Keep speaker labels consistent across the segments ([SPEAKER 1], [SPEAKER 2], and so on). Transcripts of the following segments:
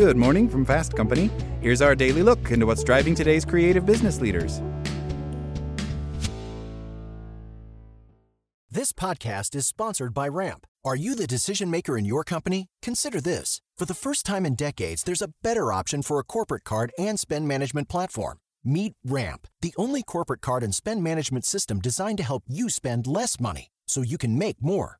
[SPEAKER 1] Good morning from Fast Company. Here's our daily look into what's driving today's creative business leaders.
[SPEAKER 2] This podcast is sponsored by Ramp. Are you the decision maker in your company? Consider this. For the first time in decades, there's a better option for a corporate card and spend management platform. Meet Ramp, the only corporate card and spend management system designed to help you spend less money so you can make more.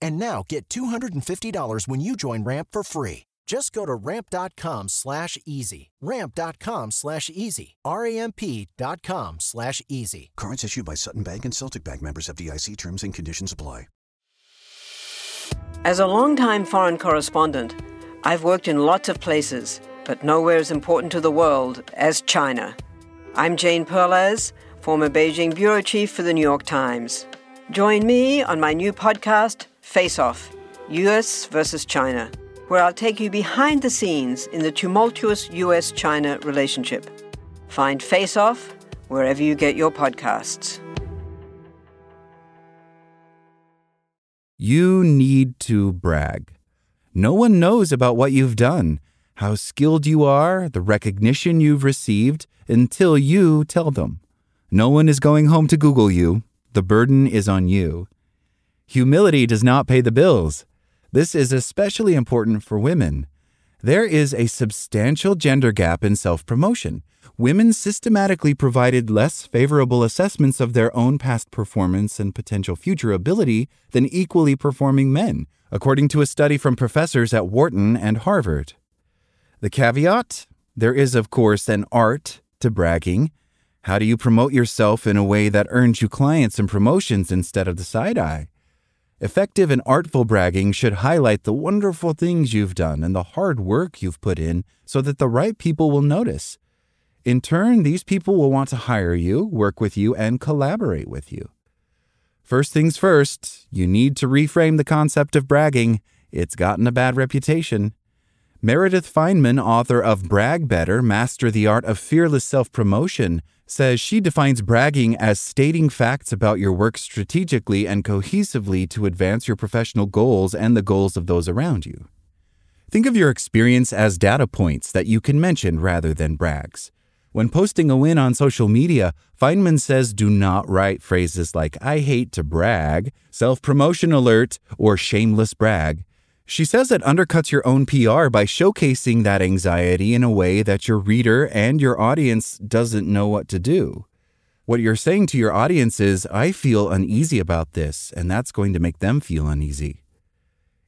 [SPEAKER 2] And now get $250 when you join Ramp for free. Just go to ramp.com slash easy. Ramp.com slash easy. R-A-M-P.com slash easy.
[SPEAKER 3] Cards issued by Sutton Bank and Celtic Bank members FDIC terms and conditions apply.
[SPEAKER 4] As a longtime foreign correspondent, I've worked in lots of places, but nowhere as important to the world as China. I'm Jane Perlez, former Beijing bureau chief for the New York Times. Join me on my new podcast, Face Off US versus China, where I'll take you behind the scenes in the tumultuous US China relationship. Find Face Off wherever you get your podcasts.
[SPEAKER 1] You need to brag. No one knows about what you've done, how skilled you are, the recognition you've received, until you tell them. No one is going home to Google you. The burden is on you. Humility does not pay the bills. This is especially important for women. There is a substantial gender gap in self promotion. Women systematically provided less favorable assessments of their own past performance and potential future ability than equally performing men, according to a study from professors at Wharton and Harvard. The caveat? There is, of course, an art to bragging. How do you promote yourself in a way that earns you clients and promotions instead of the side eye? Effective and artful bragging should highlight the wonderful things you've done and the hard work you've put in so that the right people will notice. In turn, these people will want to hire you, work with you, and collaborate with you. First things first, you need to reframe the concept of bragging. It's gotten a bad reputation. Meredith Fineman, author of Brag Better Master the Art of Fearless Self Promotion, says she defines bragging as stating facts about your work strategically and cohesively to advance your professional goals and the goals of those around you. Think of your experience as data points that you can mention rather than brags. When posting a win on social media, Fineman says do not write phrases like I hate to brag, self promotion alert, or shameless brag. She says it undercuts your own PR by showcasing that anxiety in a way that your reader and your audience doesn't know what to do. What you're saying to your audience is, I feel uneasy about this, and that's going to make them feel uneasy.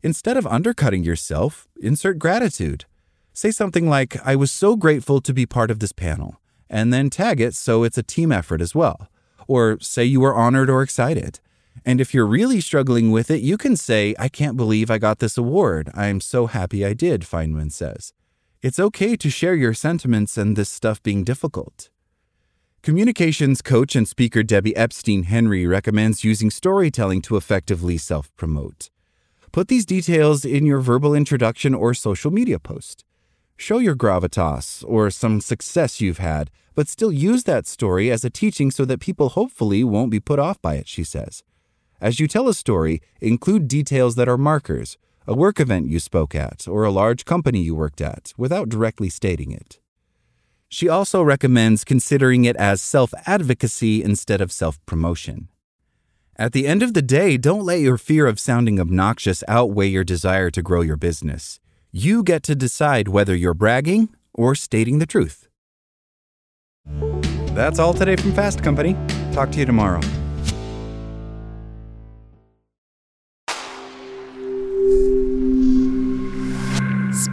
[SPEAKER 1] Instead of undercutting yourself, insert gratitude. Say something like, I was so grateful to be part of this panel, and then tag it so it's a team effort as well. Or say you were honored or excited. And if you're really struggling with it, you can say, I can't believe I got this award. I'm so happy I did, Fineman says. It's okay to share your sentiments and this stuff being difficult. Communications coach and speaker Debbie Epstein Henry recommends using storytelling to effectively self promote. Put these details in your verbal introduction or social media post. Show your gravitas or some success you've had, but still use that story as a teaching so that people hopefully won't be put off by it, she says. As you tell a story, include details that are markers, a work event you spoke at, or a large company you worked at, without directly stating it. She also recommends considering it as self advocacy instead of self promotion. At the end of the day, don't let your fear of sounding obnoxious outweigh your desire to grow your business. You get to decide whether you're bragging or stating the truth. That's all today from Fast Company. Talk to you tomorrow.